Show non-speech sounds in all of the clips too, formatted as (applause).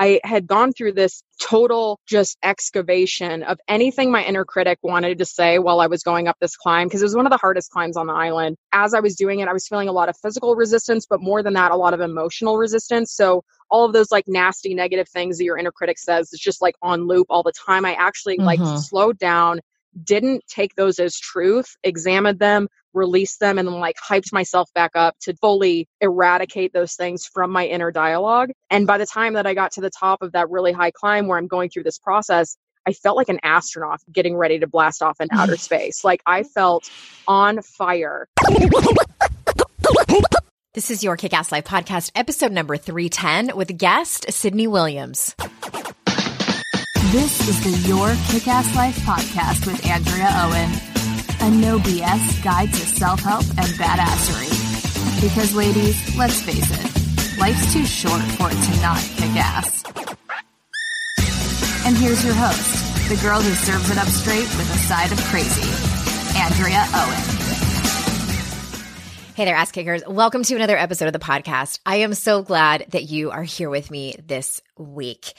I had gone through this total just excavation of anything my inner critic wanted to say while I was going up this climb because it was one of the hardest climbs on the island. As I was doing it, I was feeling a lot of physical resistance, but more than that, a lot of emotional resistance. So all of those like nasty negative things that your inner critic says is just like on loop all the time. I actually mm-hmm. like slowed down, didn't take those as truth, examined them, released them, and then like hyped myself back up to fully eradicate those things from my inner dialogue. And by the time that I got to the top of that really high climb where I'm going through this process, I felt like an astronaut getting ready to blast off into (laughs) outer space. Like I felt on fire. This is your Kick Ass Life podcast, episode number 310, with guest Sydney Williams. This is the Your Kick Ass Life podcast with Andrea Owen, a no BS guide to self help and badassery. Because, ladies, let's face it, life's too short for it to not kick ass. And here's your host, the girl who serves it up straight with a side of crazy, Andrea Owen. Hey there, ass kickers. Welcome to another episode of the podcast. I am so glad that you are here with me this week.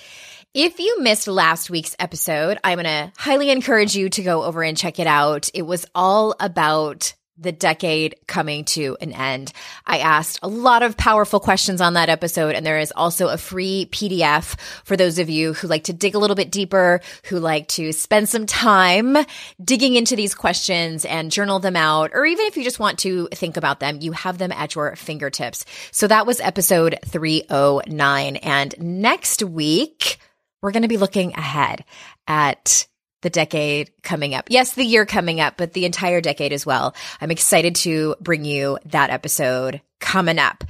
If you missed last week's episode, I'm going to highly encourage you to go over and check it out. It was all about the decade coming to an end. I asked a lot of powerful questions on that episode, and there is also a free PDF for those of you who like to dig a little bit deeper, who like to spend some time digging into these questions and journal them out, or even if you just want to think about them, you have them at your fingertips. So that was episode 309. And next week, we're going to be looking ahead at the decade coming up. Yes, the year coming up, but the entire decade as well. I'm excited to bring you that episode coming up.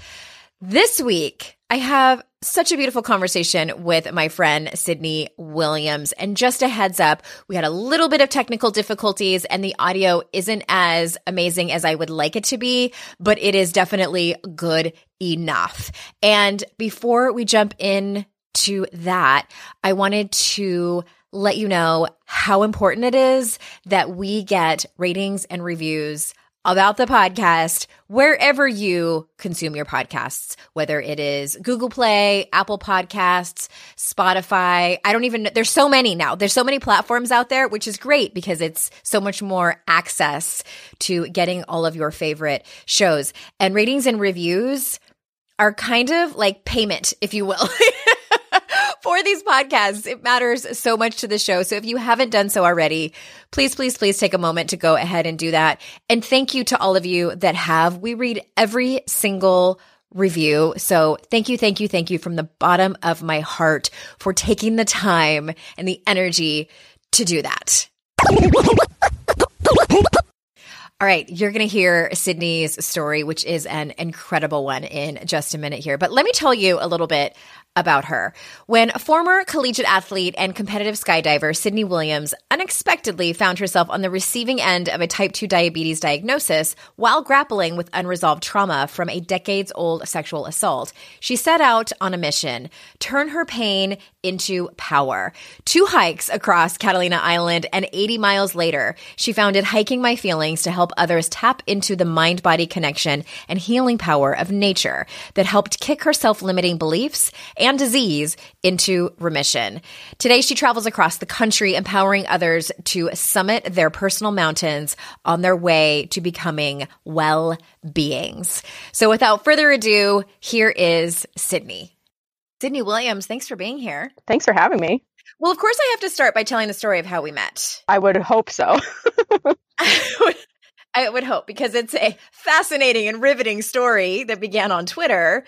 This week, I have such a beautiful conversation with my friend Sydney Williams. And just a heads up, we had a little bit of technical difficulties and the audio isn't as amazing as I would like it to be, but it is definitely good enough. And before we jump in to that, I wanted to let you know how important it is that we get ratings and reviews about the podcast wherever you consume your podcasts, whether it is Google Play, Apple Podcasts, Spotify. I don't even, there's so many now. There's so many platforms out there, which is great because it's so much more access to getting all of your favorite shows. And ratings and reviews are kind of like payment, if you will. (laughs) for these podcasts. It matters so much to the show. So if you haven't done so already, please, please, please take a moment to go ahead and do that. And thank you to all of you that have. We read every single review. So thank you, thank you, thank you from the bottom of my heart for taking the time and the energy to do that. All right, you're going to hear Sydney's story, which is an incredible one in just a minute here. But let me tell you a little bit about her. When former collegiate athlete and competitive skydiver Sydney Williams unexpectedly found herself on the receiving end of a type 2 diabetes diagnosis while grappling with unresolved trauma from a decades old sexual assault, she set out on a mission turn her pain into power. Two hikes across Catalina Island and 80 miles later, she founded Hiking My Feelings to help others tap into the mind body connection and healing power of nature that helped kick her self limiting beliefs and disease into remission. Today, she travels across the country, empowering others to summit their personal mountains on their way to becoming well beings. So, without further ado, here is Sydney. Sydney Williams, thanks for being here. Thanks for having me. Well, of course, I have to start by telling the story of how we met. I would hope so. (laughs) (laughs) I would hope because it's a fascinating and riveting story that began on Twitter.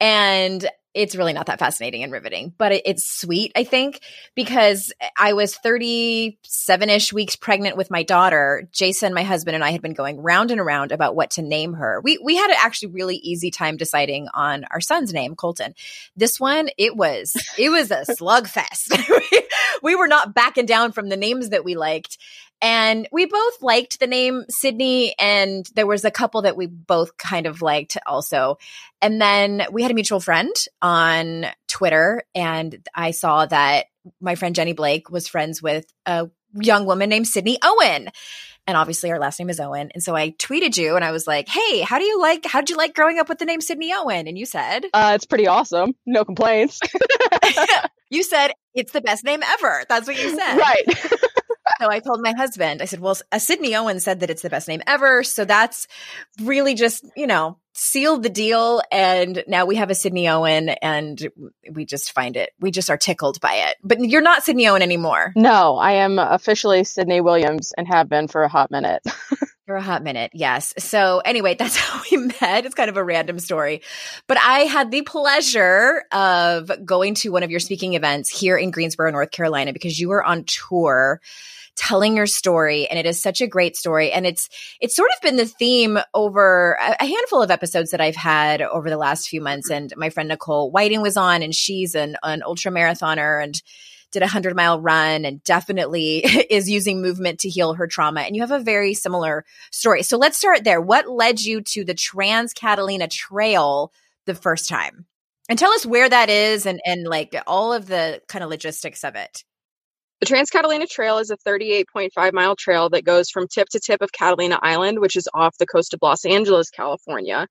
And it's really not that fascinating and riveting, but it, it's sweet, I think, because I was 37 ish weeks pregnant with my daughter. Jason, my husband, and I had been going round and around about what to name her. We, we had an actually really easy time deciding on our son's name, Colton. This one, it was, it was a (laughs) slugfest. (laughs) we were not backing down from the names that we liked. And we both liked the name Sydney, and there was a couple that we both kind of liked also. And then we had a mutual friend on Twitter, and I saw that my friend Jenny Blake was friends with a young woman named Sydney Owen. And obviously, our last name is Owen. And so I tweeted you and I was like, hey, how do you like, how did you like growing up with the name Sydney Owen? And you said, uh, it's pretty awesome. No complaints. (laughs) you said, it's the best name ever. That's what you said. Right (laughs) so I told my husband, I said, well, a uh, Sydney Owen said that it's the best name ever. So that's really just, you know, sealed the deal. And now we have a Sydney Owen and we just find it, we just are tickled by it. But you're not Sydney Owen anymore. No, I am officially Sydney Williams and have been for a hot minute. (laughs) For a hot minute, yes. So, anyway, (laughs) that's how we met. It's kind of a random story. But I had the pleasure of going to one of your speaking events here in Greensboro, North Carolina, because you were on tour telling your story and it is such a great story and it's it's sort of been the theme over a handful of episodes that I've had over the last few months and my friend Nicole Whiting was on and she's an an ultra marathoner and did a 100 mile run and definitely (laughs) is using movement to heal her trauma and you have a very similar story. So let's start there. What led you to the Trans Catalina Trail the first time? And tell us where that is and and like all of the kind of logistics of it. The Trans Catalina Trail is a 38.5 mile trail that goes from tip to tip of Catalina Island, which is off the coast of Los Angeles, California.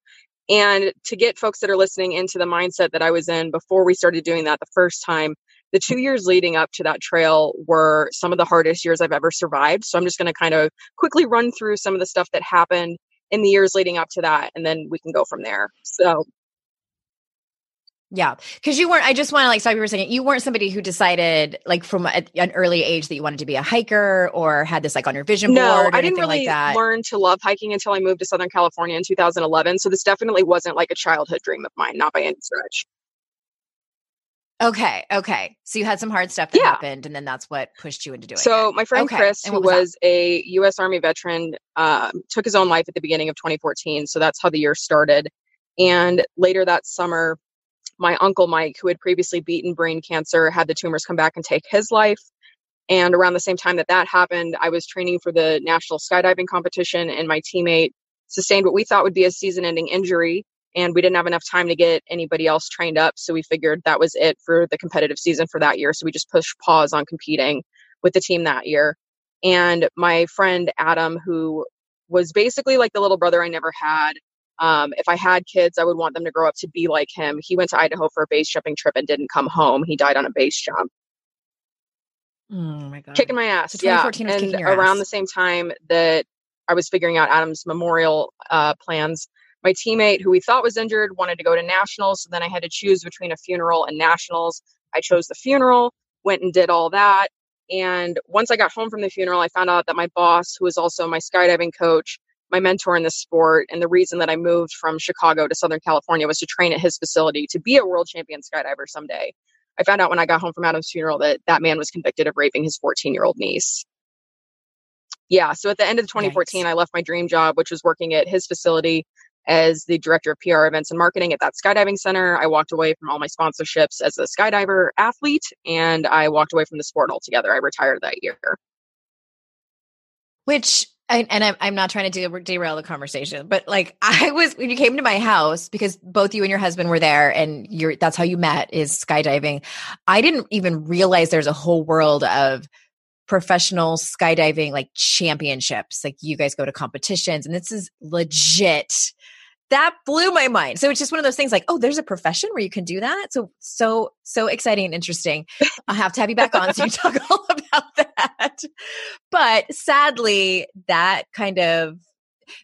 And to get folks that are listening into the mindset that I was in before we started doing that the first time, the two years leading up to that trail were some of the hardest years I've ever survived. So I'm just going to kind of quickly run through some of the stuff that happened in the years leading up to that, and then we can go from there. So yeah. Cause you weren't, I just want to like stop you for a second. You weren't somebody who decided like from a, an early age that you wanted to be a hiker or had this like on your vision board. no, board. I didn't really like learn to love hiking until I moved to Southern California in 2011. So this definitely wasn't like a childhood dream of mine, not by any stretch. Okay. Okay. So you had some hard stuff that yeah. happened and then that's what pushed you into doing so it. my friend okay. Chris, who was, was a U.S. Army veteran, um, took his own life at the beginning of 2014. So that's how the year started. And later that summer, my uncle Mike, who had previously beaten brain cancer, had the tumors come back and take his life. And around the same time that that happened, I was training for the national skydiving competition, and my teammate sustained what we thought would be a season ending injury. And we didn't have enough time to get anybody else trained up. So we figured that was it for the competitive season for that year. So we just pushed pause on competing with the team that year. And my friend Adam, who was basically like the little brother I never had, um, if I had kids, I would want them to grow up to be like him. He went to Idaho for a base jumping trip and didn't come home. He died on a base jump. Oh my god! Kicking my ass. So yeah. and around ass. the same time that I was figuring out Adam's memorial uh, plans, my teammate, who we thought was injured, wanted to go to nationals. So then I had to choose between a funeral and nationals. I chose the funeral. Went and did all that. And once I got home from the funeral, I found out that my boss, who was also my skydiving coach, my mentor in the sport and the reason that I moved from Chicago to Southern California was to train at his facility to be a world champion skydiver someday. I found out when I got home from Adam's funeral that that man was convicted of raping his 14 year old niece. Yeah, so at the end of 2014, I left my dream job, which was working at his facility as the director of PR events and marketing at that skydiving center. I walked away from all my sponsorships as a skydiver athlete and I walked away from the sport altogether. I retired that year. Which I, and I'm, I'm not trying to de- derail the conversation, but like (laughs) I was when you came to my house because both you and your husband were there, and you're that's how you met is skydiving. I didn't even realize there's a whole world of professional skydiving like championships. Like you guys go to competitions, and this is legit that blew my mind. So it's just one of those things like, oh, there's a profession where you can do that. So, so, so exciting and interesting. I'll have to have you back on so you talk (laughs) all about that. But sadly, that kind of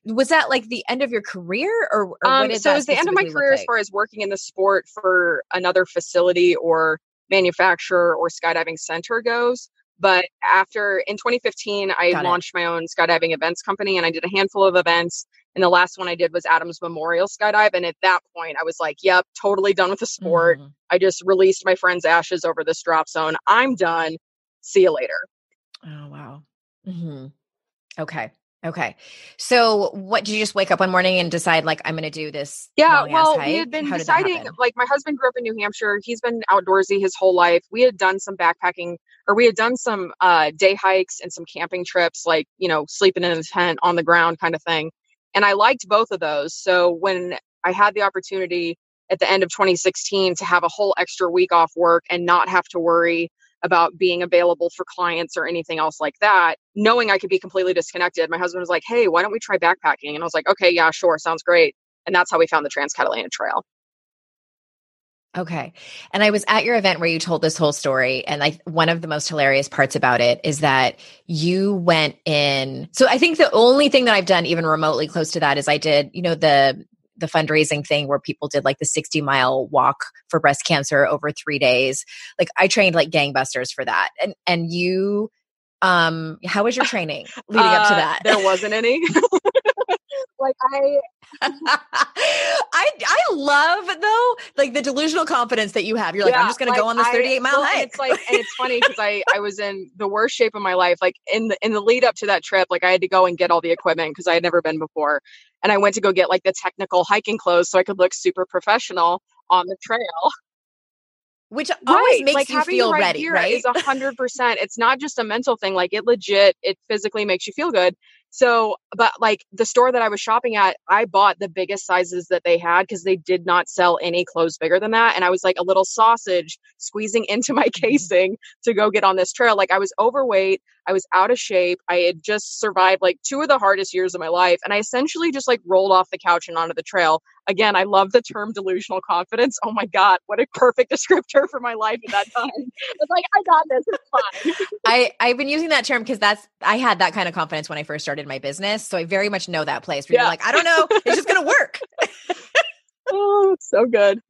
was that like the end of your career or, or um, so it was the end of my career like? as far as working in the sport for another facility or manufacturer or skydiving center goes but after in 2015 i Got launched it. my own skydiving events company and i did a handful of events and the last one i did was adams memorial skydive and at that point i was like yep totally done with the sport mm-hmm. i just released my friend's ashes over this drop zone i'm done see you later oh wow mm-hmm. okay Okay. So what did you just wake up one morning and decide like I'm going to do this? Yeah, well, we had been How deciding like my husband grew up in New Hampshire. He's been outdoorsy his whole life. We had done some backpacking or we had done some uh day hikes and some camping trips like, you know, sleeping in a tent on the ground kind of thing. And I liked both of those. So when I had the opportunity at the end of 2016 to have a whole extra week off work and not have to worry about being available for clients or anything else like that, knowing I could be completely disconnected. My husband was like, Hey, why don't we try backpacking? And I was like, Okay, yeah, sure, sounds great. And that's how we found the Trans Catalina Trail. Okay. And I was at your event where you told this whole story. And like one of the most hilarious parts about it is that you went in. So I think the only thing that I've done even remotely close to that is I did, you know, the the fundraising thing where people did like the 60 mile walk for breast cancer over three days. Like I trained like gangbusters for that. And and you um how was your (laughs) training leading uh, up to uh, that? There wasn't any. (laughs) (laughs) like I (laughs) I I love though like the delusional confidence that you have. You're like, yeah, I'm just gonna like, go on this 38 I, mile well, hike. It's like and it's funny because I I was in the worst shape of my life. Like in the in the lead up to that trip, like I had to go and get all the equipment because I had never been before. And I went to go get like the technical hiking clothes so I could look super professional on the trail. Which always right. makes like, you feel right ready, right? Is a hundred percent. It's not just a mental thing. Like it legit, it physically makes you feel good. So, but like the store that I was shopping at, I bought the biggest sizes that they had because they did not sell any clothes bigger than that. And I was like a little sausage squeezing (laughs) into my mm-hmm. casing to go get on this trail. Like I was overweight. I was out of shape. I had just survived like two of the hardest years of my life. And I essentially just like rolled off the couch and onto the trail. Again, I love the term delusional confidence. Oh my God, what a perfect (laughs) descriptor for my life at that time. It's like, I got this. It's fine. I, I've been using that term because that's, I had that kind of confidence when I first started my business. So I very much know that place where yeah. you're like, I don't know, it's just going to work. (laughs) oh, so good. (laughs)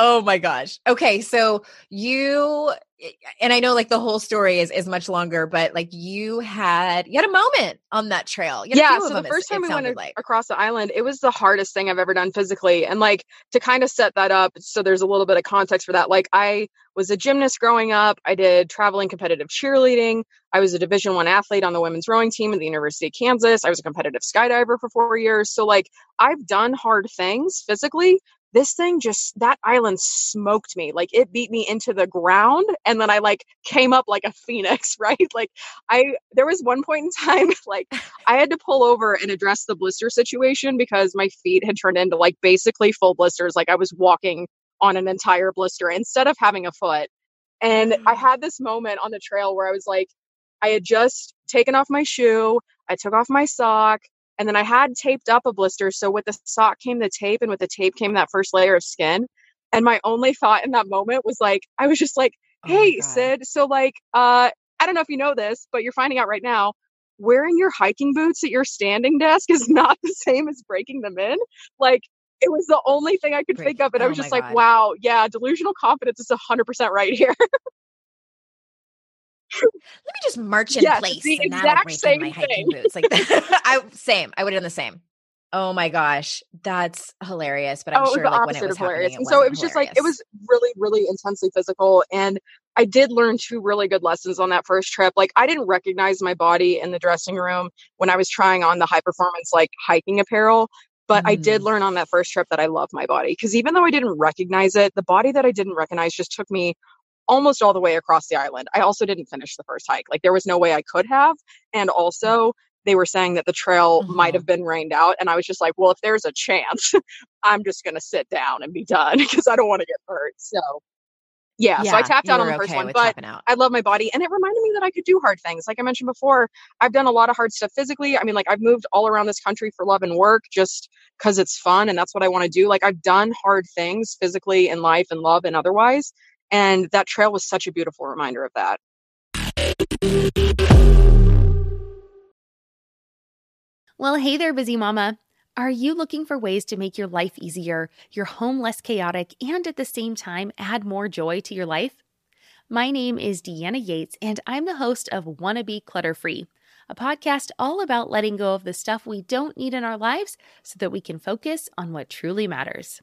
Oh my gosh. Okay, so you eh, and I know like the whole story is is much longer, but like you had you had a moment on that trail. yeah. So the first time we went like. across the island, it was the hardest thing I've ever done physically. And like to kind of set that up, so there's a little bit of context for that. Like I was a gymnast growing up. I did traveling competitive cheerleading. I was a Division One athlete on the women's rowing team at the University of Kansas. I was a competitive skydiver for four years. So like I've done hard things physically, this thing just that island smoked me like it beat me into the ground and then i like came up like a phoenix (laughs) right like i there was one point in time (laughs) like i had to pull over and address the blister situation because my feet had turned into like basically full blisters like i was walking on an entire blister instead of having a foot and i mm. had this moment on the trail where i was like i had just taken off my shoe i took off my sock and then I had taped up a blister. So with the sock came the tape, and with the tape came that first layer of skin. And my only thought in that moment was like, I was just like, oh hey, oh Sid, so like, uh, I don't know if you know this, but you're finding out right now, wearing your hiking boots at your standing desk is (laughs) not the same as breaking them in. Like, it was the only thing I could Great. think of. And oh I was just like, God. wow, yeah, delusional confidence is 100% right here. (laughs) let me just march in yes, place the and exact same my hiking thing. boots. Like (laughs) (laughs) I same. I would have done the same. Oh my gosh, that's hilarious! But I'm oh, sure like when it was hilarious, and so it was hilarious. just like it was really, really intensely physical, and I did learn two really good lessons on that first trip. Like I didn't recognize my body in the dressing room when I was trying on the high performance like hiking apparel, but mm. I did mm. learn on that first trip that I love my body because even though I didn't recognize it, the body that I didn't recognize just took me almost all the way across the island. I also didn't finish the first hike. Like there was no way I could have. And also they were saying that the trail mm-hmm. might have been rained out. And I was just like, well, if there's a chance, (laughs) I'm just going to sit down and be done (laughs) because I don't want to get hurt. So Yeah, Yeah, so I tapped out on the first okay one, but. I love my body and it reminded me that I could do hard things. Like I mentioned before, I've done a lot of hard stuff physically. I mean, like I've moved all around this country for love and work just because it's fun and that's what I want to do. Like I've done hard things physically in life and love and otherwise. And that trail was such a beautiful reminder of that. Well, hey there, busy mama. Are you looking for ways to make your life easier, your home less chaotic, and at the same time add more joy to your life? My name is Deanna Yates, and I'm the host of Wanna Be Clutter Free, a podcast all about letting go of the stuff we don't need in our lives so that we can focus on what truly matters.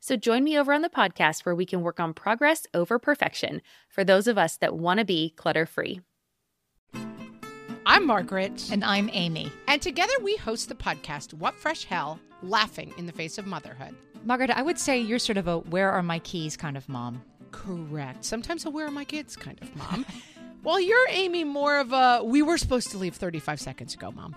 So join me over on the podcast where we can work on progress over perfection for those of us that want to be clutter free. I'm Margaret. And I'm Amy. And together we host the podcast, What Fresh Hell Laughing in the Face of Motherhood. Margaret, I would say you're sort of a where are my keys kind of mom. Correct. Sometimes a where are my kids kind of mom. (laughs) While you're Amy more of a we were supposed to leave 35 seconds ago, mom.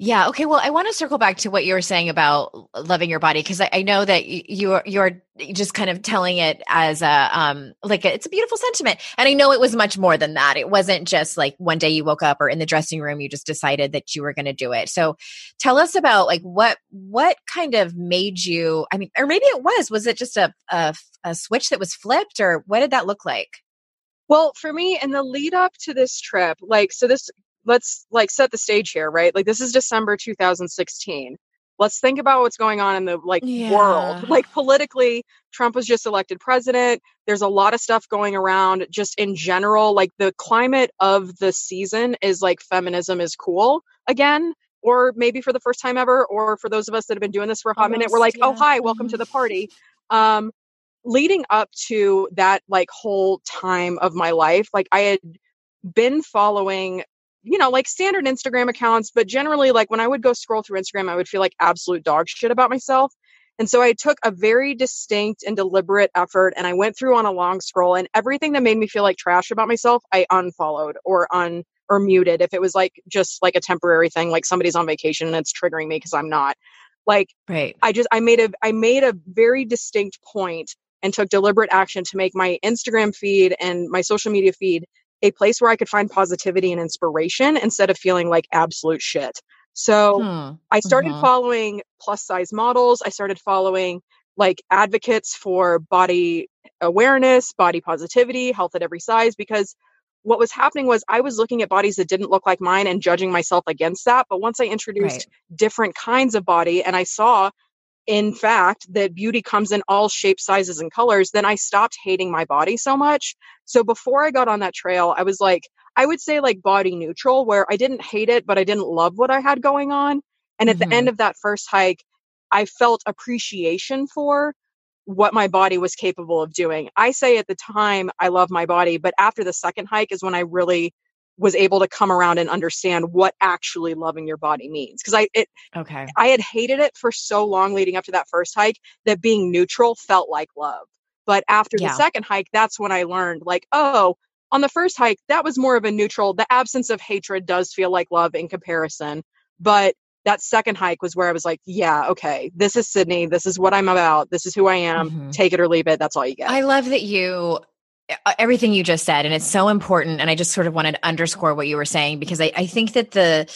Yeah. Okay. Well, I want to circle back to what you were saying about loving your body because I, I know that you're you're just kind of telling it as a um like a, it's a beautiful sentiment, and I know it was much more than that. It wasn't just like one day you woke up or in the dressing room you just decided that you were going to do it. So, tell us about like what what kind of made you? I mean, or maybe it was was it just a a, a switch that was flipped, or what did that look like? Well, for me, in the lead up to this trip, like, so this, let's like set the stage here, right? Like, this is December 2016. Let's think about what's going on in the like Yeah. world. Like, politically, Trump was just elected president. There's a lot of stuff going around just in general. Like, the climate of the season is like feminism is cool again. Or maybe for the first time ever, or for those of us that have been doing this for a hot minute, we're like, Almost, oh, hi, welcome to the party. Um, leading up to that like whole time of my life like i had been following you know like standard instagram accounts but generally like when i would go scroll through instagram i would feel like absolute dog shit about myself and so i took a very distinct and deliberate effort and i went through on a long scroll and everything that made me feel like trash about myself i unfollowed or un or muted if it was like just like a temporary thing like somebody's on vacation and it's triggering me because i'm not like Right. I just I made a I made a very distinct point and took deliberate action to make my Instagram feed and my social media feed a place where I could find positivity and inspiration instead of feeling like absolute shit. So Hmm. I started Mhm. following plus size models. I started following like advocates for body awareness, body positivity, health at every size because what was happening was I was looking at bodies that didn't look like mine and judging myself against that. But once I introduced different kinds of body and I saw in fact that beauty comes in all shapes sizes and colors then i stopped hating my body so much. So before i got on that trail i was like i would say like body neutral where i didn't hate it but i didn't love what i had going on. And at Mhm. the end of that first hike i felt appreciation for what my body was capable of doing. I say at the time i love my body but after the second hike is when i really was able to come around and understand what actually loving your body means because i it Okay. I had hated it for so long leading up to that first hike that being neutral felt like love. But after Yeah. the second hike, that's when I learned like, oh, on the first hike, that was more of a neutral. The absence of hatred does feel like love in comparison. But that second hike was where I was like, yeah, okay, this is Sydney. This is what I'm about. This is who I am. Mhm. Take it or leave it. That's all you get. I love that you everything you just said, and it's so important. And I just sort of wanted to underscore what you were saying because I, I think that the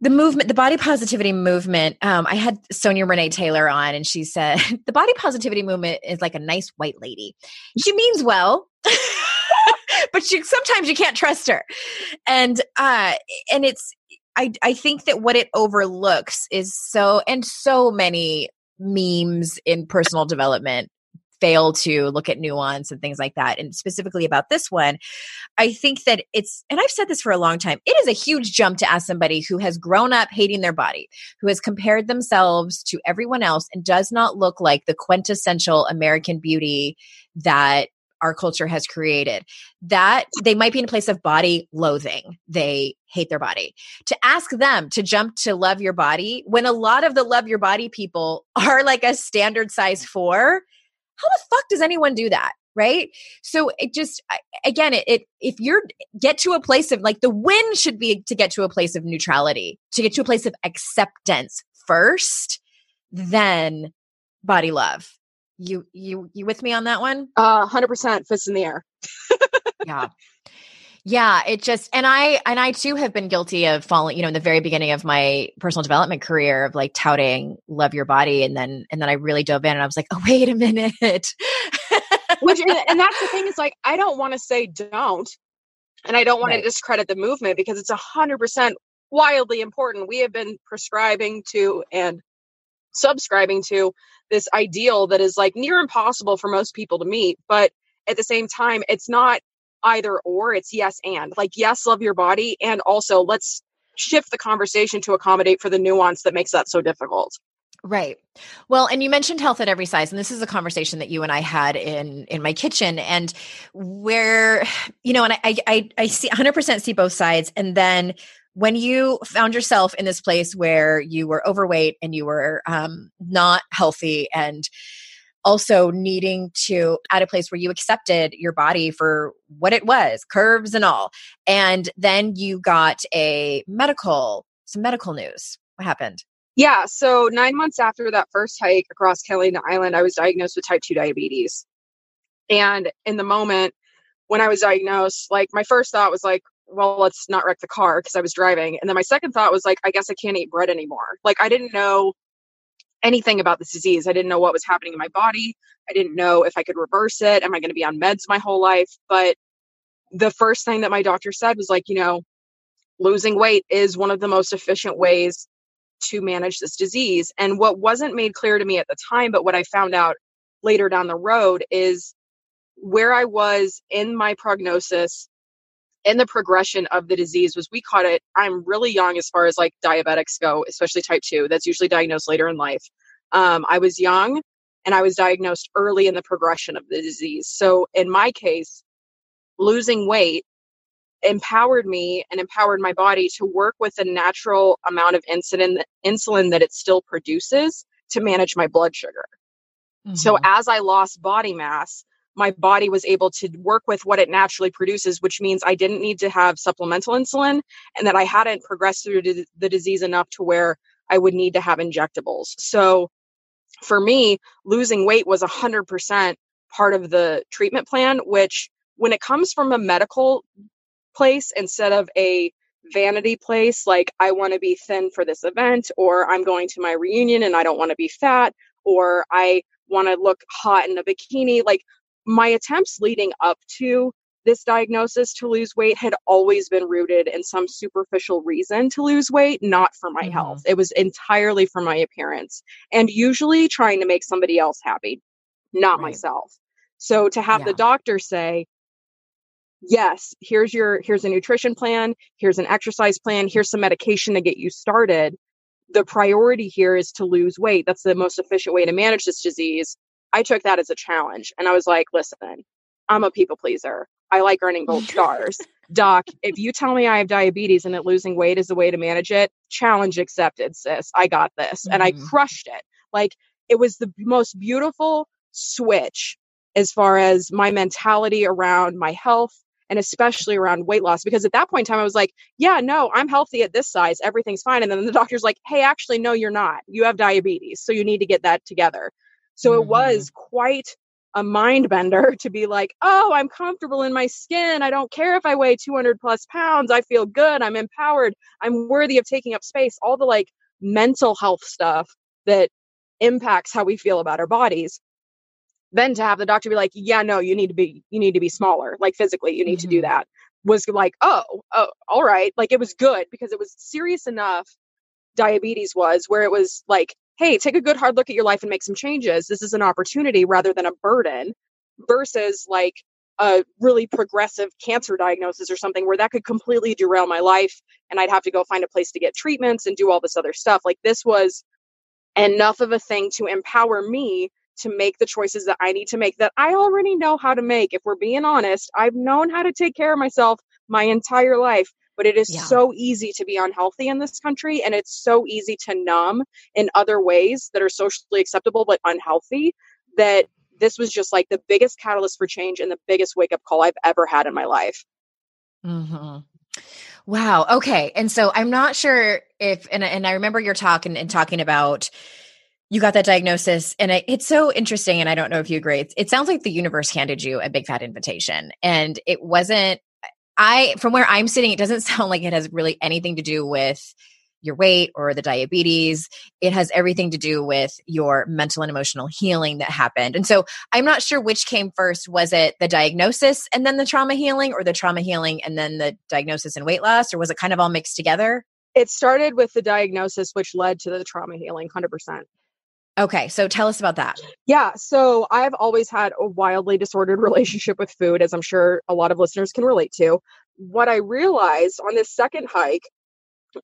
the movement, the body positivity movement. Um, I had Sonya Renee Taylor on, and she said (laughs) the body positivity movement is like a nice white lady. She means well. (laughs) but she sometimes you can't trust her and uh and it's i i think that what it overlooks is so and so many memes in personal development fail to look at nuance and things like that. And specifically about this one, I think that it's, and I've said this for a long time, it is a huge jump to ask somebody who has grown up hating their body, who has compared themselves to everyone else and does not look like the quintessential American beauty that our culture has created that they might be in a place of body loathing they hate their body to ask them to jump to love your body when a lot of the love your body people are like a standard size four how the fuck does anyone do that? Right. So it just, again, it, it, if you're get to a place of like the win should be to get to a place of neutrality, to get to a place of acceptance first, then body love. You, you, you with me on that one? Uh, 100% fists in the air. yeah. Yeah, it just and I and I too have been guilty of falling, you know, in the very beginning of my personal development career of like touting love your body and then and then I really dove in and I was like, "Oh, wait a minute." (laughs) Which and that's the thing is like I don't want to say don't and I don't want right. to discredit the movement because it's a 100% wildly important. We have been prescribing to and subscribing to this ideal that is like near impossible for most people to meet, but at the same time, it's not either or it's yes and like yes love your body and also let's shift the conversation to accommodate for the nuance that makes that so difficult Right. Well, and you mentioned health at every size, and this is a conversation that you and I had in in my kitchen, and where you know, and I I I see 100 percent see both sides, and then when you found yourself in this place where you were overweight and you were um, not healthy and also needing to at a place where you accepted your body for what it was curves and all. And then you got a medical some medical news. What happened? Yeah so nine months after that first hike across catalina island i was diagnosed with type 2 diabetes. And in the moment when i was diagnosed like my first thought was like well let's not wreck the car because i was driving. And then my second thought was like i guess i can't eat bread anymore. Like i didn't know anything about this disease. I didn't know what was happening in my body. I didn't know if I could reverse it. Am I going to be on meds my whole life? But the first thing that my doctor said was like, you know, losing weight is one of the most efficient ways to manage this disease. And what wasn't made clear to me at the time, but what I found out later down the road is where I was in my prognosis and the progression of the disease was we caught it i'm really young as far as like diabetics go especially type 2 that's usually diagnosed later in life. Um, i was young and i was diagnosed early in the progression of the disease. So in my case losing weight empowered me and empowered my body to work with the natural amount of insulin insulin that it still produces to manage my blood sugar. Mm-hmm. so as i lost body mass my body was able to work with what it naturally produces, which means I didn't need to have supplemental insulin and that I hadn't progressed through the disease enough to where I would need to have injectables. So for me, losing weight was 100% part of the treatment plan, which when it comes from a medical place instead of a vanity place, like I want to be thin for this event, or I'm going to my reunion and I don't want to be fat, or I want to look hot in a bikini, like my attempts leading up to this diagnosis to lose weight had always been rooted in some superficial reason to lose weight, not for my mm-hmm. health. It was entirely for my appearance and usually trying to make somebody else happy, not right. myself. So to have yeah. the doctor say, yes, here's your here's a nutrition plan, here's an exercise plan, here's some medication to get you started. The priority here is to lose weight. That's the most efficient way to manage this disease. I took that as a challenge and I was like, listen, I'm a people pleaser. I like earning gold (laughs) stars. Doc, if you tell me I have diabetes and that losing weight is the way to manage it, challenge accepted, sis. I got this. Mm-hmm. And I mm-hmm. crushed it. Like it was the most beautiful switch as far as my mentality around my health and especially around weight loss because at that point in time I was like, yeah, no, I'm healthy at this size. Everything's fine. And then the doctor's like, hey, actually, no, you're not. You have diabetes. So you need to get that together. So mm-hmm. it was quite a mind bender to be like, oh, I'm comfortable in my skin. I don't care if I weigh 200 plus pounds. I feel good. I'm empowered. I'm worthy of taking up space. All the like mental health stuff that impacts how we feel about our bodies. Then to have the doctor be like, yeah, no, you need to be, you need to be smaller, like physically, you need mm-hmm. to do mm-hmm. that was like, oh, oh, all right. Like it was good because it was serious enough diabetes was where it was like hey, take a good hard look at your life and make some changes. This is an opportunity rather than a burden versus like a really progressive cancer diagnosis or something where that could completely derail my life and I'd have to go find a place to get treatments and do all this other stuff. Like this was enough of a thing to empower me to make the choices that I need to make that I already know how to make. If we're being honest, I've known how to take care of myself my entire life but it is yeah. so easy to be unhealthy in this country and it's so easy to numb in other ways that are socially acceptable but unhealthy that this was just like the biggest catalyst for change and the biggest wake up call I've ever had in my life. Mm-hmm. Wow. Okay. And so I'm not sure if, and, and I remember your talk and, and talking about you got that diagnosis and I, it's so interesting and i don't know if you agree it, it sounds like the universe handed you a big fat invitation and it wasn't I, from where I'm sitting, it doesn't (laughs) sound like it has really anything to do with your weight or the diabetes. It has everything to do with your mental and emotional healing that happened. And so I'm not sure which came first. Was it the diagnosis and then the trauma healing, or the trauma healing and then the diagnosis and weight loss, or was it kind of all mixed together? It started with the diagnosis, which led to the trauma healing 100%. Okay, so tell us about that. Yeah, so I've always had a wildly disordered (laughs) relationship with food, as I'm sure a lot of listeners can relate to. What I realized on this second hike,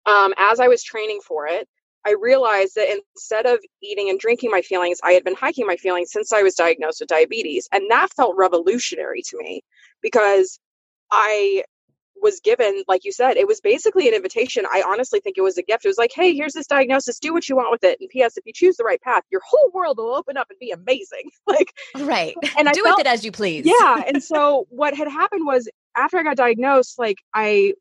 um, as I was training for it, I realized that instead of eating and drinking my feelings, I had been hiking my feelings since I was diagnosed with diabetes. And that felt revolutionary to me because I was given, like you said, it was basically an invitation. I honestly think it was a gift. It was like, hey, here's this diagnosis. Do what you want with it. And P.S. If you choose the right path, your whole world will open up and be amazing. (laughs) like, right. (laughs) And do felt, with it as you please. yeah. And so what had happened was after I got diagnosed, like I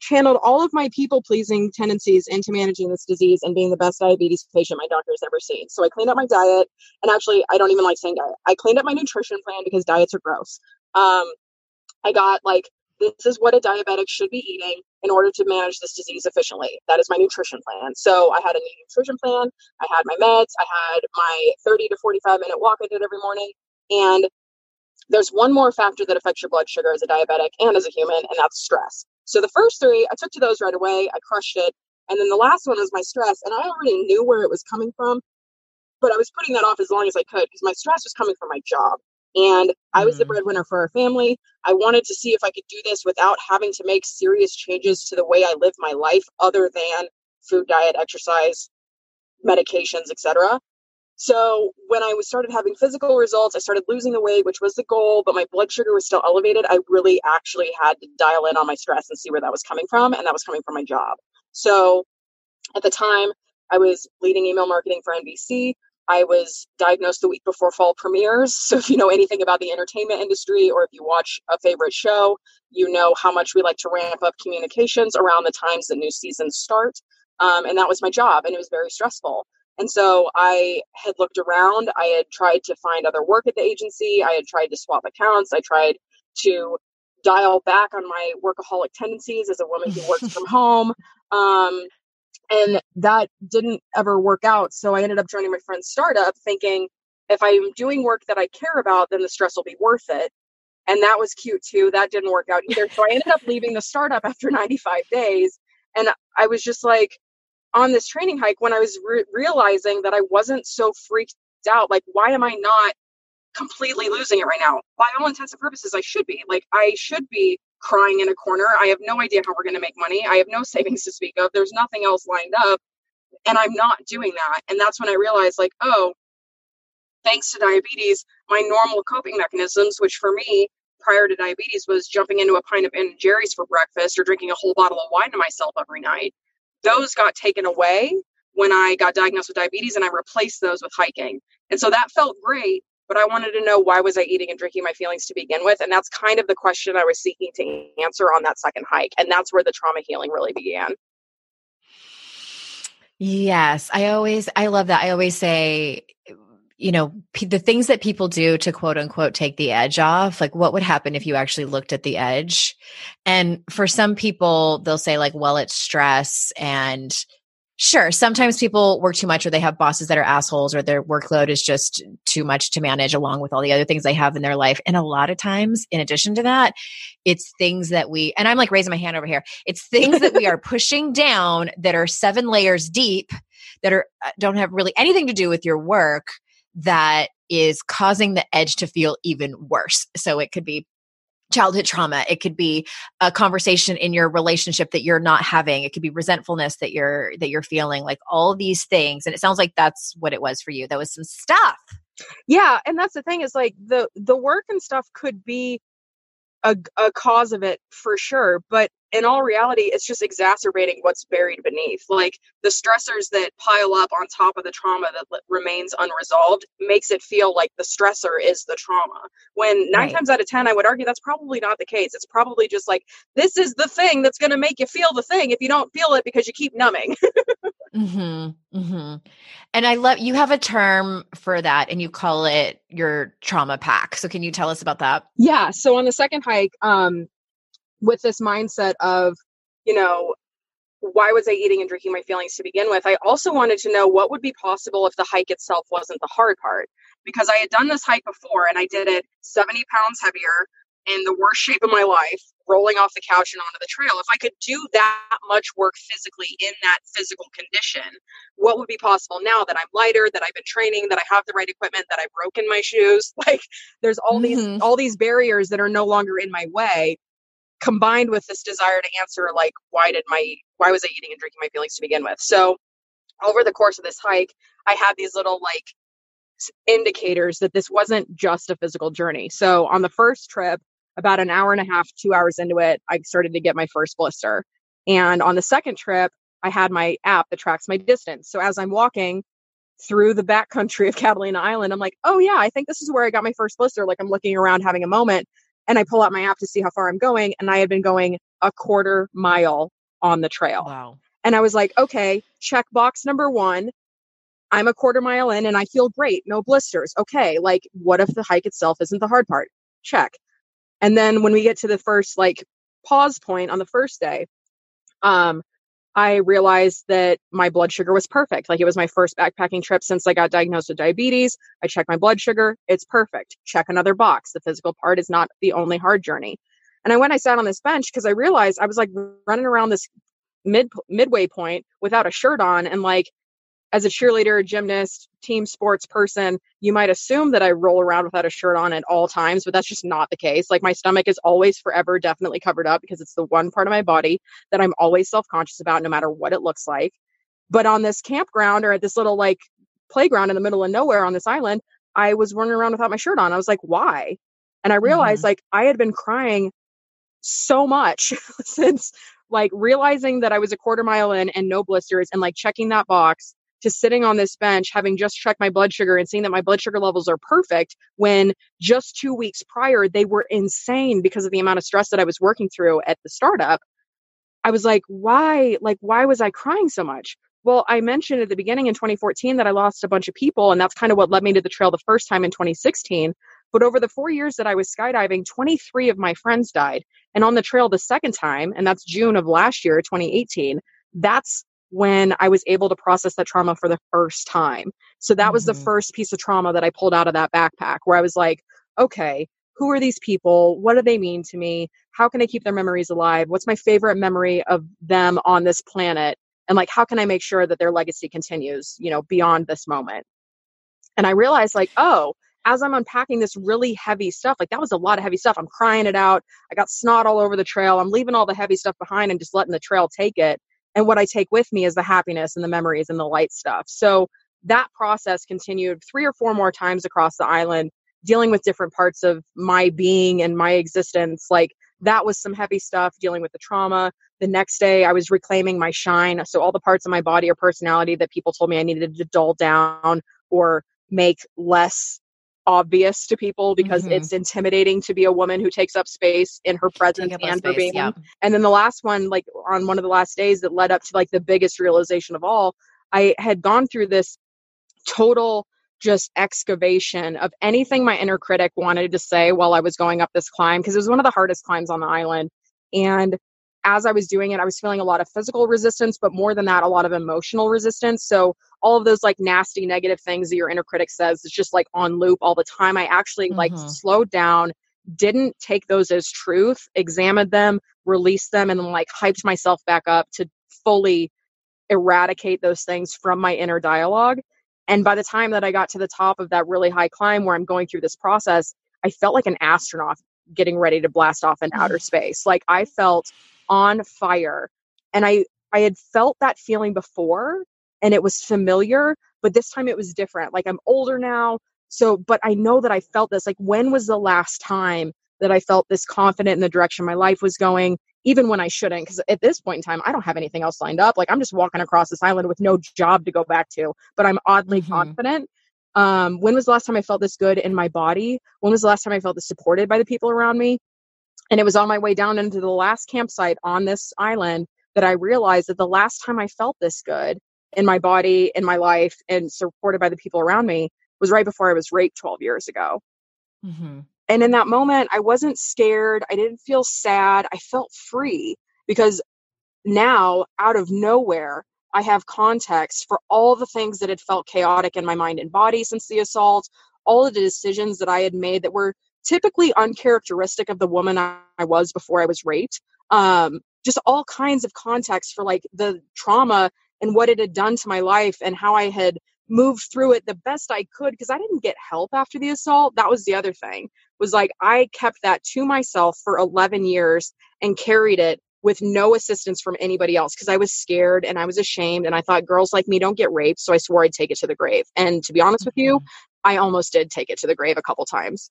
channeled all of my people pleasing tendencies into managing this disease and being the best diabetes patient my doctor has ever seen. So I cleaned up my diet. And actually, I don't even like saying diet. I cleaned up my nutrition plan because diets are gross. Um, I got like this is what a diabetic should be eating in order to manage this disease efficiently. That is my nutrition plan. So I had a nutrition plan, I had my meds, I had my 30 to 45 minute walk I did every morning. And there's one more factor that affects your blood sugar as a diabetic and as a human, and that's stress. So the first three, I took to those right away. I crushed it. And then the last one was my stress. And I already knew where it was coming from, but I was putting that off as long as I could because my stress was coming from my job. And I was the mm. breadwinner for our family. I wanted to see if I could do this without having to make serious changes to the way I live my life other than food, diet, exercise, medications, etc. So when I was started having physical results, I started losing the weight, which was the goal, but my blood sugar was still elevated. I really actually had to dial in on my stress and see where that was coming from, and that was coming from my job. So at the time, I was leading email marketing for NBC. I was diagnosed the week before fall premieres. (laughs) So if you know anything about the entertainment industry or if you watch a favorite show, you know how much we like to ramp up communications around the times that new seasons start. Um, and that was my job, and it was very stressful. And so I had looked around. I had tried to find other work at the agency. I had tried to swap accounts. I tried to dial back on my workaholic tendencies as a woman who works (laughs) from home. Um, and that didn't ever work out. So I ended up joining my friend's startup thinking if I'm doing work that I care about, then the stress will be worth it. And that was cute too. That didn't work out either. So I ended up leaving the startup after (laughs) 95 days. And I was just like on this training hike when I was re- realizing that I wasn't so freaked out. Like, why am I not completely losing it right now? By all intents and purposes, I should be. Like, I should be crying in a corner. I have no idea how we're going to make money. I have no (laughs) savings to speak of. There's nothing else lined up. And I'm not doing that. And that's when I realized, like, oh, thanks to diabetes, my normal coping mechanisms, which for me prior to diabetes was jumping into a pint of Ben and Jerry's for breakfast or drinking a whole bottle of wine to myself every night, those got taken away when I got diagnosed with diabetes and I replaced those with hiking. And so that felt great but I wanted to know why was I eating and drinking my feelings to begin with? And that's kind of the question I was seeking to answer on that second hike. And that's where the trauma healing really began. Yes, I always I love that. I always say you know, p- the things that people do to quote unquote take the edge off, like what would happen if you actually looked at the edge? And for some people, they'll say, like, well, it's stress and Sure. Sometimes people work too much or they have bosses that are assholes or their workload is just too much to manage along with all the other things they have in their life. And a lot of times, in addition to that, it's things that we, and I'm like raising my hand over here, it's things that we (laughs) are pushing down that are seven layers deep that are, uh, don't have really anything to do with your work that is causing the edge to feel even worse. So it could be childhood trauma. It could be a conversation in your relationship that you're not having. It could be resentfulness that you're that you're feeling like all these things. And it sounds like that's what it was for you. That was some stuff. Yeah and that's the thing is like the the work and stuff could be a, a cause of it for sure but in all reality it's just exacerbating what's buried beneath. Like the stressors that pile up on top of the trauma that remains unresolved makes it feel like the stressor is the trauma. When nine right. times out of ten i would argue that's probably not the case. It's probably just like this is the thing that's going to make you feel the thing if you don't feel it because you keep numbing. (laughs) Mm-hmm, mm-hmm. and i love you have a term for that and you call it your trauma pack. So can you tell us about that? Yeah so on the second hike um with this mindset of, you know, why was I eating and drinking my feelings to begin with? I also wanted to know what would be possible if the hike itself wasn't the hard part. Because I had done this hike before and I did it 70 pounds heavier in the worst shape of my life, rolling off the couch and onto the trail. If I could do that much work physically in that physical condition, what would be possible now that I'm lighter, that I've been training, that I have the right equipment, that I've broken my shoes? (laughs) Like there's all mm-hmm. these all these barriers that are no longer in my way combined with this desire to answer like why did my why was i eating and drinking my feelings to begin with? So over the course of this hike i had these little like indicators that this wasn't just a physical journey. So on the first trip about an hour and a half two hours into it i started to get my first blister. And on the second trip i had my app that tracks my distance. So as i'm walking through the back country of catalina island i'm like oh yeah i think this is where i got my first blister. Like i'm looking around having a moment and I pull out my app to see how far I'm going. And I had been going a quarter mile on the trail. Wow. And I was like, okay, check box number one. I'm a quarter mile in and I feel great. No blisters. Okay. Like, what if the hike itself isn't the hard part? Check. And then when we get to the first like pause point on the first day, um, I realized that my blood sugar was perfect. Like it was my first backpacking trip since I got diagnosed with diabetes. I checked my blood sugar. It's perfect. Check another box. The physical part is not the only hard journey. And I went, I sat on this bench because I realized I was like running around this mid midway point without a shirt on and like as a cheerleader, gymnast, team sports person, you might assume that I roll around without a shirt on at all times, but that's just not the case. Like my stomach is always forever definitely covered up because it's the one part of my body that I'm always self conscious about no matter what it looks like. But on this campground or at this little like playground in the middle of nowhere on this island, I was running around without my shirt on. I was like, why? And I realized mm-hmm. like I had been crying so much (laughs) since like realizing that I was a quarter mile in and no blisters and like checking that box to sitting on this bench, having just checked my blood sugar and seeing that my blood sugar levels are perfect when just two weeks prior they were insane because of the amount of stress that I was working through at the startup. I was like, why, like, why was I crying so much? Well, I mentioned at the beginning in 2014 that I lost a bunch of people, and that's kind of what led me to the trail the first time in 2016. But over the four years that I was skydiving, 23 of my friends died. And on the trail the second time, and that's June of last year, 2018, that's when I was able to process that trauma for the first time. So that mm-hmm. was the mm-hmm. first piece of trauma that I pulled out of that backpack where I was like, okay, who are these people? What do they mean to me? How can I keep their memories alive? What's my favorite memory of them on this planet? And like, how can I make sure that their legacy continues, you know, beyond this moment? And I realized, like, oh, as I'm unpacking this really heavy stuff, like that was a lot of heavy stuff. I'm crying it out. I got snot all over the trail. I'm leaving all the heavy stuff behind and just letting the trail take it and what I take with me is the happiness and the memories and the light stuff. So that process continued three or four more times across the island, dealing with different parts of my being and my existence. Like that was some heavy stuff, dealing with the trauma. The next day, I was reclaiming my shine. So, all the parts of my body or personality that people told me I needed to dull down or make less obvious to people because mm-hmm. it's intimidating to be a woman who takes up space in her presence and her being. Yeah. And then the last one, like on one of the last days that led up to like the biggest realization of all, I had gone through this total just excavation of anything my inner critic wanted to say while I was going up this climb because it was one of the hardest climbs on the island. And as I was doing it, I was feeling a lot of physical resistance, but more than that, a lot of emotional resistance. So all of those like nasty negative things that your inner critic says is just like on loop all the time. I actually mm-hmm. like slowed down, didn't take those as truth, examined them, released them, and then like hyped myself back up to fully eradicate those things from my inner dialogue. And by the time that I got to the top of that really high climb where I'm going through this process, I felt like an astronaut getting ready to blast off in outer (sighs) space. Like I felt on fire. And I I had felt that feeling before and it was familiar, but this time it was different. Like I'm older now, so but I know that I felt this. Like when was the last time that I felt this confident in the direction my life was going, even when I shouldn't? Because at this point in time, I don't have anything else lined up. Like I'm just walking across this island with no job to go back to, but I'm oddly mm-hmm. confident. Um, when was the last time I felt this good in my body? When was the last time I felt this supported by the people around me? And it was on my way down into the last campsite on this island that I realized that the last time I felt this good in my body, in my life, and supported by the people around me was right before I was raped 12 years ago. Mm-hmm. And in that moment, I wasn't scared. I didn't feel sad. I felt free because now, out of nowhere, I have context for all the things that had felt chaotic in my mind and body since the assault, all of the decisions that I had made that were typically uncharacteristic of the woman I, was before I was raped. Um, just all kinds of context for like the trauma and what it had done to my life and how I had moved through it the best I could because I didn't get help after the assault. That was the other thing. Was like I kept that to myself for 11 years and carried it with no assistance from anybody else because I was scared and I was ashamed and I thought girls like me don't get raped, so I swore I'd take it to the grave. And to be honest with you, mm-hmm. I almost did take it to the grave a couple times.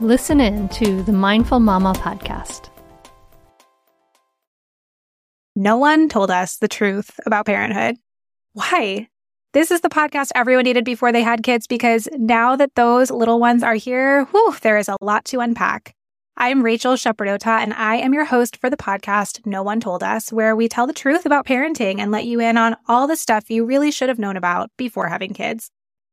Listen in to the Mindful Mama podcast. No one told us the truth about parenthood. Why? This is the podcast everyone needed before they had kids because now that those little ones are here, whew, there is a lot to unpack. I'm Rachel Shepardota, and I am your host for the podcast No One Told Us, where we tell the truth about parenting and let you in on all the stuff you really should have known about before having kids.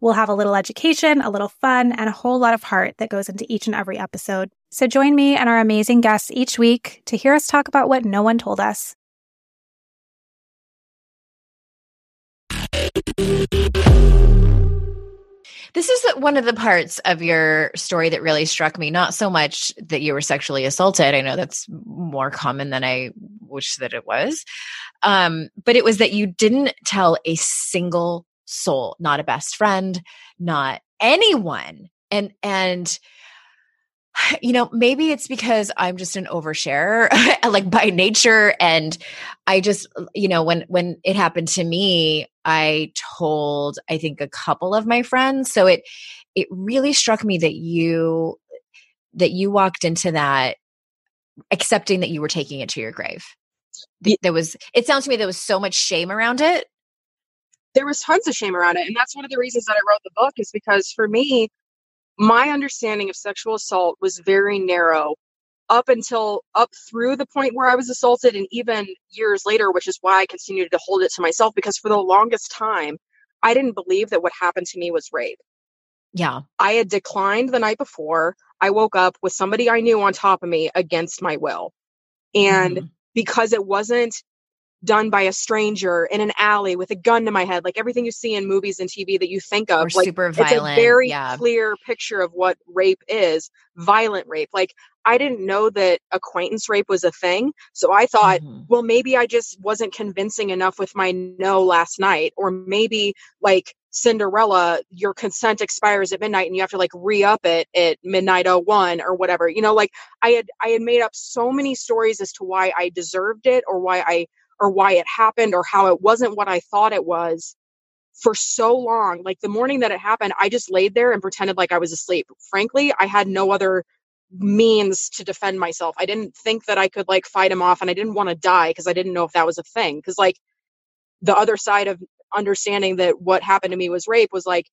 We'll have a little education, a little fun, and a whole lot of heart that goes into each and every episode. So join me and our amazing guests each week to hear us talk about what no one told us. This is one of the parts of your story that really struck me. Not so much that you were sexually assaulted. I know that's more common than I wish that it was. Um, but it was that you didn't tell a single soul, not a best friend, not anyone. And, and, (sighs) you know, maybe it's because I'm just an oversharer, (laughs) like by nature. And I just, you know, when, when it happened to me, I told, I think a couple of my friends. So it, it really struck me that you, that you walked into that accepting that you were taking it to your grave. There was, it sounds to me there was so much shame around it there was tons of shame around it. And that's one of the reasons that I wrote the book is because for me, my understanding of sexual assault was very narrow up until up through the point where I was assaulted and even years later, which is why I continued to hold it to myself because for the longest time, I didn't believe that what happened to me was rape. Yeah. I had declined the night before. I woke up with somebody I knew on top of me against my will. And mm. because it wasn't done by a stranger in an alley with a gun to my head, like everything you see in movies and TV that you think of. Or like super violent. it's a very yeah. clear picture of what rape is, violent rape. Like I didn't know that acquaintance rape was a thing. So I thought, Mhm. well, maybe I just wasn't convincing enough with my no last night. Or maybe like Cinderella, your consent expires at midnight and you have to like re-up it at midnight 01 or whatever. You know, like I had I had made up so many stories as to why I deserved it or why I or why it happened or how it wasn't what I thought it was for so long. Like the morning that it happened, I just laid there and pretended like I was asleep. Frankly, I had no other means to defend myself. I didn't think that I could like fight him off and I didn't want to die because I didn't know if that was a thing. Cause like the other side of understanding that what happened to me was rape was like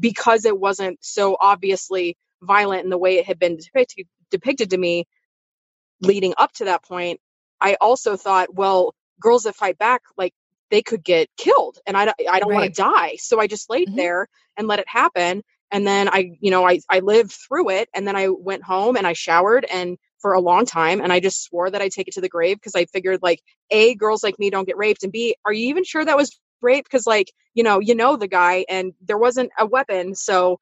because it wasn't so obviously violent in the way it had been depicted, depicted to me leading up to that point, I also thought, well, girls that fight back, like they could get killed and I, don't- I don't want to die. So I just laid Mhm. there and let it happen. And then I, you know, I, I lived through it and then I went home and I showered and for a long time and I just swore that I'd take it to the grave because I figured like A, girls like me don't get raped and B, are you even sure that was rape? Because like, you know, you know the guy and there wasn't a weapon. So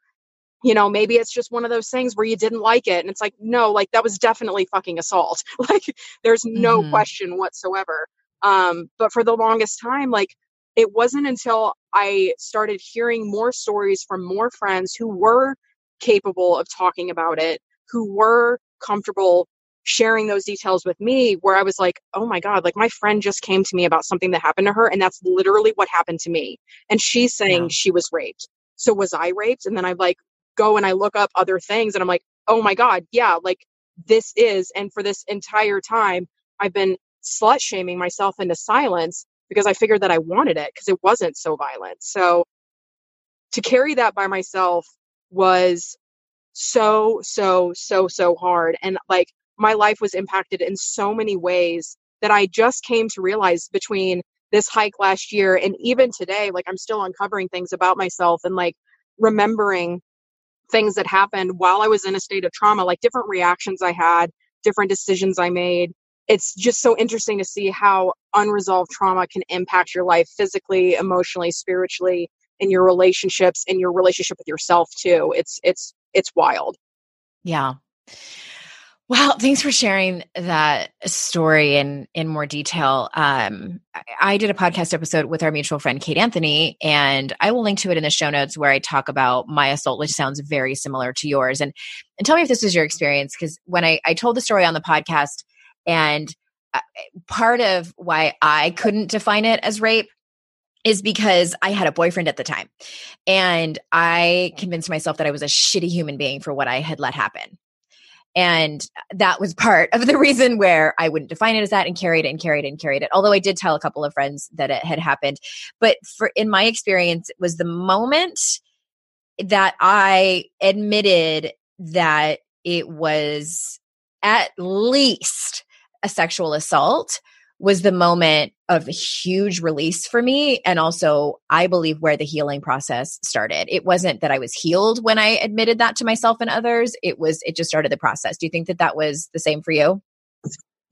you know, maybe it's just one of those things where you didn't like it. And it's like, no, like that was definitely fucking assault. (laughs) like there's no Mhm. question whatsoever. Um, but for the longest time, like it wasn't until I started hearing more stories from more friends who were capable of talking about it, who were comfortable sharing those details with me, where I was like, oh my God, like my friend just came to me about something that happened to her. And that's literally what happened to me. And she's saying Yeah. she was raped. So was I raped? And then I like go and I look up other things and I'm like, oh my God, yeah, like this is. And for this entire time, I've been slut shaming myself into silence because I figured that I wanted it because it wasn't so violent. So to carry that by myself was so, so, so, so hard. And like my life was impacted in so many ways that I just came to realize between this hike last year and even today, like I'm still uncovering things about myself and like remembering things that happened while I was in a state of trauma, like different reactions I had, different decisions I made. It's just so interesting to see how unresolved trauma can impact your life physically, emotionally, spiritually, in your relationships, in your relationship with yourself too. It's it's it's wild. Yeah. Well, thanks for sharing that story in in more detail. Um, I, did a podcast episode with our mutual friend Kate Anthony, and I will link to it in the show notes where I talk about my assault, which sounds very similar to yours. And and tell me if this was your experience, because when I I told the story on the podcast, and uh, part of why I couldn't define it as rape is because I had a boyfriend at the time, and I convinced myself that I was a shitty human being for what I had let happen. And that was part of the (laughs) reason where I wouldn't define it as that and carried it and carried it and carried it. Although I did tell a couple of friends that it had happened. But for in my experience, it was the moment that I admitted that it was at least a sexual assault was the moment of huge release for me and also i believe where the healing process started it wasn't that i was healed when i admitted that to myself and others it was it just started the process do you think that that was the same for you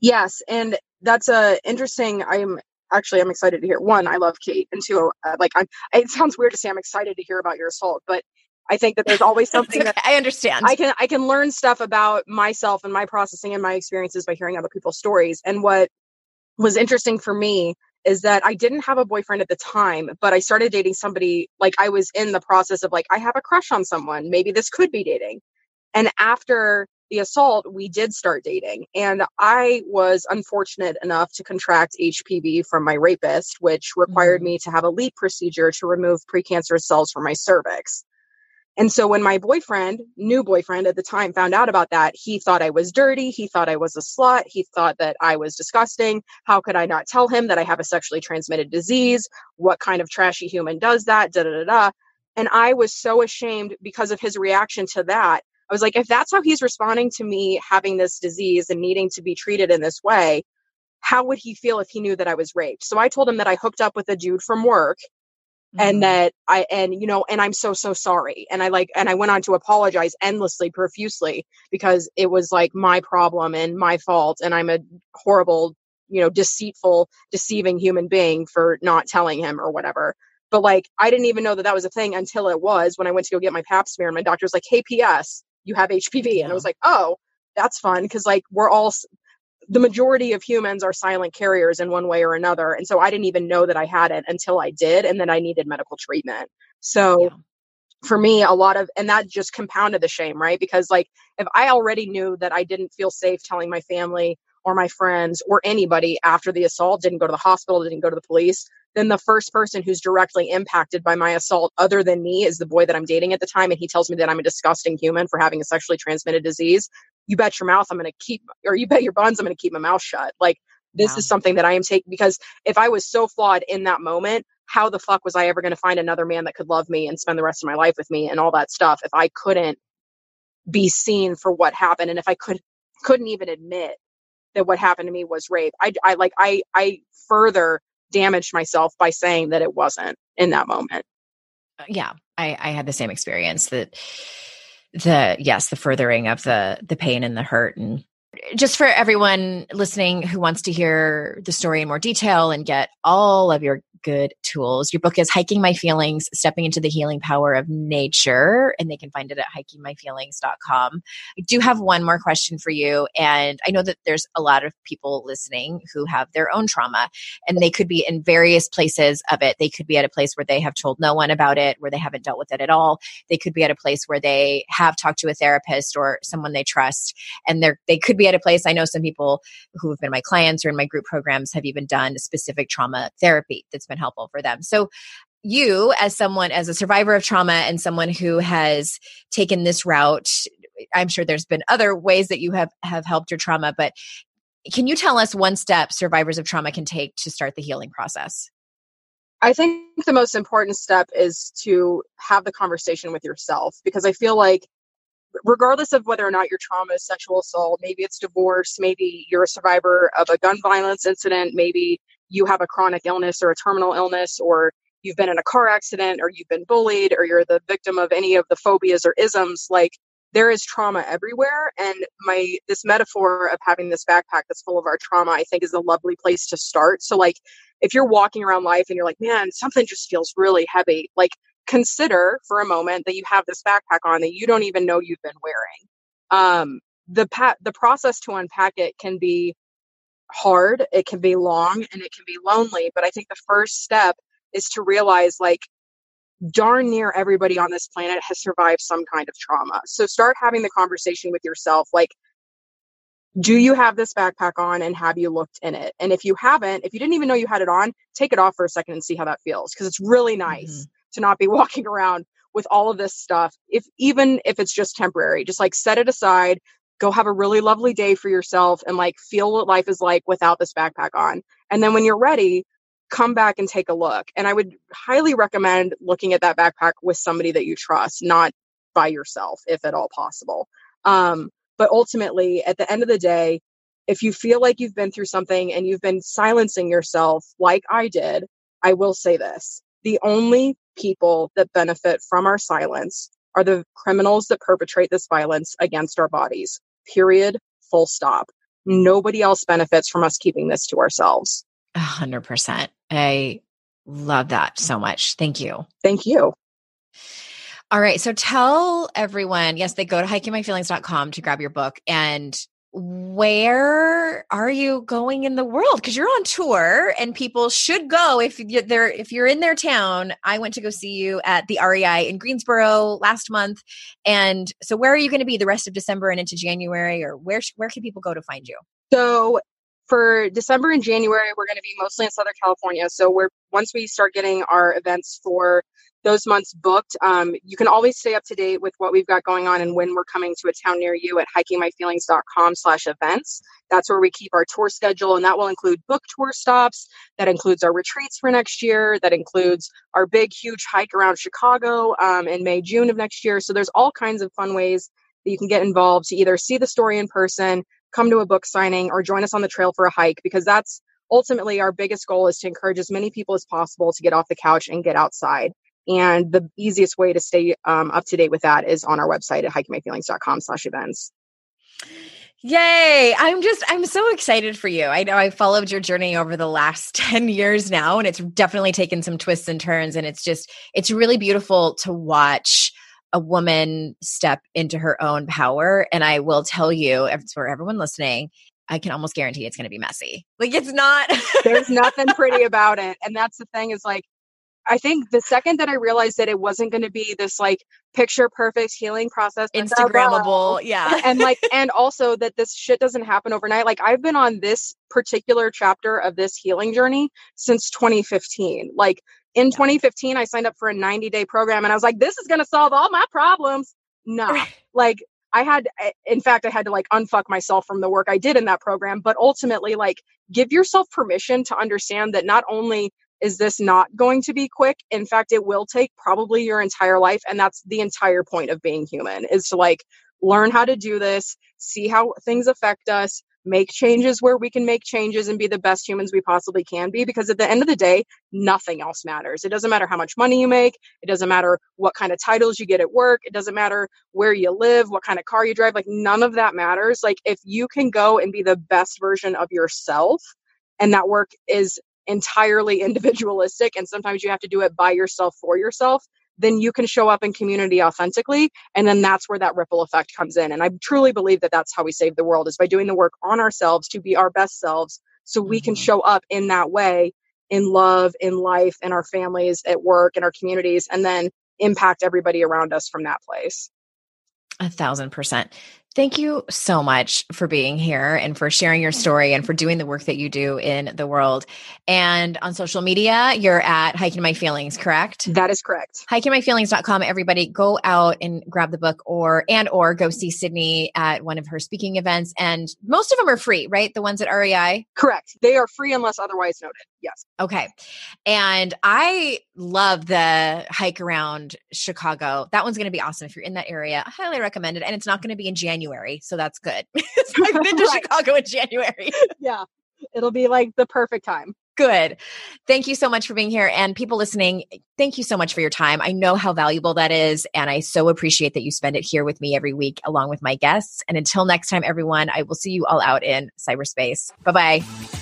Yes, and that's a interesting. I'm actually I'm excited to hear. One, I love Kate, and two, uh, like I'm. It sounds weird to say I'm excited to hear about your assault, but I think that there's always (laughs) something okay, that i understand I can I can learn stuff about myself and my processing and my experiences by hearing other people's stories. And what was interesting for me is that I didn't have a boyfriend at the time, but I started dating somebody like I was in the process of like I have a crush on someone. Maybe this could be dating. And after the assault, we did start dating. And I was unfortunate enough to contract HPV from my rapist, which required Mhm. me to have a LEEP procedure to remove precancerous cells from my cervix. And so when my boyfriend, new boyfriend at the time, found out about that, he thought I was dirty. He thought I was a slut. He thought that I was disgusting. How could I not tell him that I have a sexually transmitted disease? What kind of trashy human does that? Da da da da. And I was so ashamed because of his reaction to that. I was like, if that's how he's responding to me having this disease and needing to be treated in this way, how would he feel if he knew that I was raped? So I told him that I hooked up with a dude from work Mhm. and that I and you know and I'm so so sorry and I like and I went on to apologize endlessly profusely because it was like my problem and my fault and I'm a horrible you know, deceitful, deceiving human being for not telling him or whatever. But like, I didn't even know that that was a thing until it was when I went to go get my pap smear and my doctor's like, hey, P.S., you have HPV. Yeah. And I was like, oh, that's fun because like we're all the majority of humans are silent carriers in one way or another. And so I didn't even know that I had it until I did. And then I needed medical treatment. So yeah. for me, a lot of, and that just compounded the shame, right? Because like if I already knew that I didn't feel safe telling my family or my friends or anybody after the assault, didn't go to the hospital, didn't go to the police, then the first person who's directly impacted by my assault other than me is the boy that I'm dating at the time. And he tells me that I'm a disgusting human for having a sexually transmitted disease you bet your mouth I'm going to keep, or you bet your buns I'm going to keep my mouth shut. Like, this is something that I am taking because if I was so flawed in that moment, how the fuck was I ever going to find another man that could love me and spend the rest of my life with me and all that stuff if I couldn't be seen for what happened and if I could couldn't even admit that what happened to me was rape. I, I like I I further damaged myself by saying that it wasn't in that moment. Uh, yeah, I I had the same experience that the yes the furthering of the the pain and the hurt. And just for everyone listening who wants to hear the story in more detail and get all of your good tools. Your book is Hiking My Feelings, Stepping into the Healing Power of Nature, and they can find it at hikingmyfeelings.com. I do have one more question for you. And I know that there's a lot of people listening who have their own trauma, and they could be in various places of it. They could be at a place where they have told no one about it, where they haven't dealt with it at all. They could be at a place where they have talked to a therapist or someone they trust, and they're, they could be at a place. I know some people who have been my clients or in my group programs have even done specific trauma therapy that's been helpful for them. So you as someone as a survivor of trauma and someone who has taken this route i'm sure there's been other ways that you have have helped your trauma but can you tell us one step survivors of trauma can take to start the healing process i think the most important step is to have the conversation with yourself because i feel like regardless of whether or not your trauma is sexual assault maybe it's divorce maybe you're a survivor of a gun violence incident maybe you have a chronic illness or a terminal illness or you've been in a car accident or you've been bullied or you're the victim of any of the phobias or isms like there is trauma everywhere and my this metaphor of having this backpack that's full of our trauma i think is a lovely place to start. So like if you're walking around life and you're like man something just feels really heavy like consider for a moment that you have this backpack on that you don't even know you've been wearing. Um the pa- the process to unpack it can be hard, it can be long, and it can be lonely. But I think the first step is to realize like darn near everybody on this planet has survived some kind of trauma. So start having the conversation with yourself like, do you have this backpack on and have you looked in it? And if you haven't, if you didn't even know you had it on, take it off for a second and see how that feels because it's really nice mm-hmm. to not be (laughs) walking around with all of this stuff if even if it's just temporary just like set it aside go have a really lovely day for yourself and like feel what life is like without this backpack on. And then when you're ready, come back and take a look. And I would highly recommend looking at that backpack with somebody that you trust, not by yourself, if at all possible. Um, but ultimately, at the end of the day, if you feel like you've been through something and you've been silencing yourself like I did, I will say this the only people that benefit from our silence are the criminals that perpetrate this violence against our bodies period, full stop. Nobody else benefits from us keeping this to ourselves. A hundred percent. I love that so much. Thank you. Thank you. All right. So tell everyone, yes, they go to hikingmyfeelings.com to grab your book and where are you going in the world? Because you're on tour and people should go if they're if you're in their town. I went to go see you at the rei in greensboro last month and so where are you going to be the rest of december and into january or where where can people go to find you? So for December and January, we're going to be mostly in Southern California. So we're once we start getting our events for those months booked, um, you can always stay up to date with what we've got going on and when we're coming to a town near you at hikingmyfeelings.com slash events. That's where we keep our tour schedule, and that will include book tour stops. That includes our retreats for next year. That includes our big, huge hike around Chicago um, in May, June of next year. So there's all kinds of fun ways that you can get involved to either see the story in person, come to a book signing or join us on the trail for a hike because that's ultimately our biggest goal is to encourage as many people as possible to get off the couch and get outside. And the easiest way to stay um, up to date with that is on our website at hikingmyfeelings.com slash events. Yay. I'm just, I'm so excited for you. I know I followed your journey over the last (laughs) 10 years now, and it's definitely taken some twists and turns. And it's just, it's really beautiful to watch a woman step into her own power. And I will tell you, for everyone listening, I can almost guarantee it's going to be messy. Like it's not. There's nothing pretty (laughs) about it. And that's the thing is like, I think the second that I realized that it wasn't going to be this like picture perfect healing process, Instagrammable, (laughs) yeah. and like, and also that this shit doesn't happen overnight. Like, I've been on this particular chapter of this healing journey since 2015. Like, in 2015, I signed up for a 90 day program and I was like, this is going to solve all my problems. No, like, I had, eh, in fact, I had to like unfuck myself from the work I did in that program. But ultimately, like, give yourself permission to understand that not only is this not going to be quick, in fact, it will take probably your entire life. And that's the entire point of being human is to like learn how to do this, see how things affect us, make changes where we can make changes and be the best humans we possibly can be because at the end of the day nothing else matters it doesn't matter how much money you make it doesn't matter what kind of titles you get at work it doesn't matter where you live what kind of car you drive like none of that matters like if you can go and be the best version of yourself and that work is entirely (laughs) individualistic and sometimes you have to do it by yourself for yourself then you can show up in community authentically and then that's where that ripple effect comes in and i truly believe that that's how we save the world is by doing the work on ourselves to be our best selves so we mm-hmm. can show up in that way in love in life in our families at work in our communities and then impact everybody around us from that place a thousand percent. Thank you so much for being here and for sharing your story and for doing the work that you do in the world. And on social media, you're at Hiking My Feelings, correct? That is correct. Hikingmyfeelings.com. Everybody go out and grab the book or and or go see Sydney at one of her speaking events. And most of them are free, right? The ones at REI? Correct. They are free unless otherwise noted. Yes. Okay. And I love the hike around Chicago. That one's going to be awesome. If you're in that area, I highly recommend it. And it's not going to be in January so that's good. (laughs) I've been to (laughs) right. Chicago in January. (laughs) yeah, it'll be like the perfect time. Good. Thank you so much for being here. And people listening, thank you so much for your time. I know how valuable that is. And I so appreciate that you spend it here with me every week, along with my guests. And until next time, everyone, I will see you all out in cyberspace. Bye bye.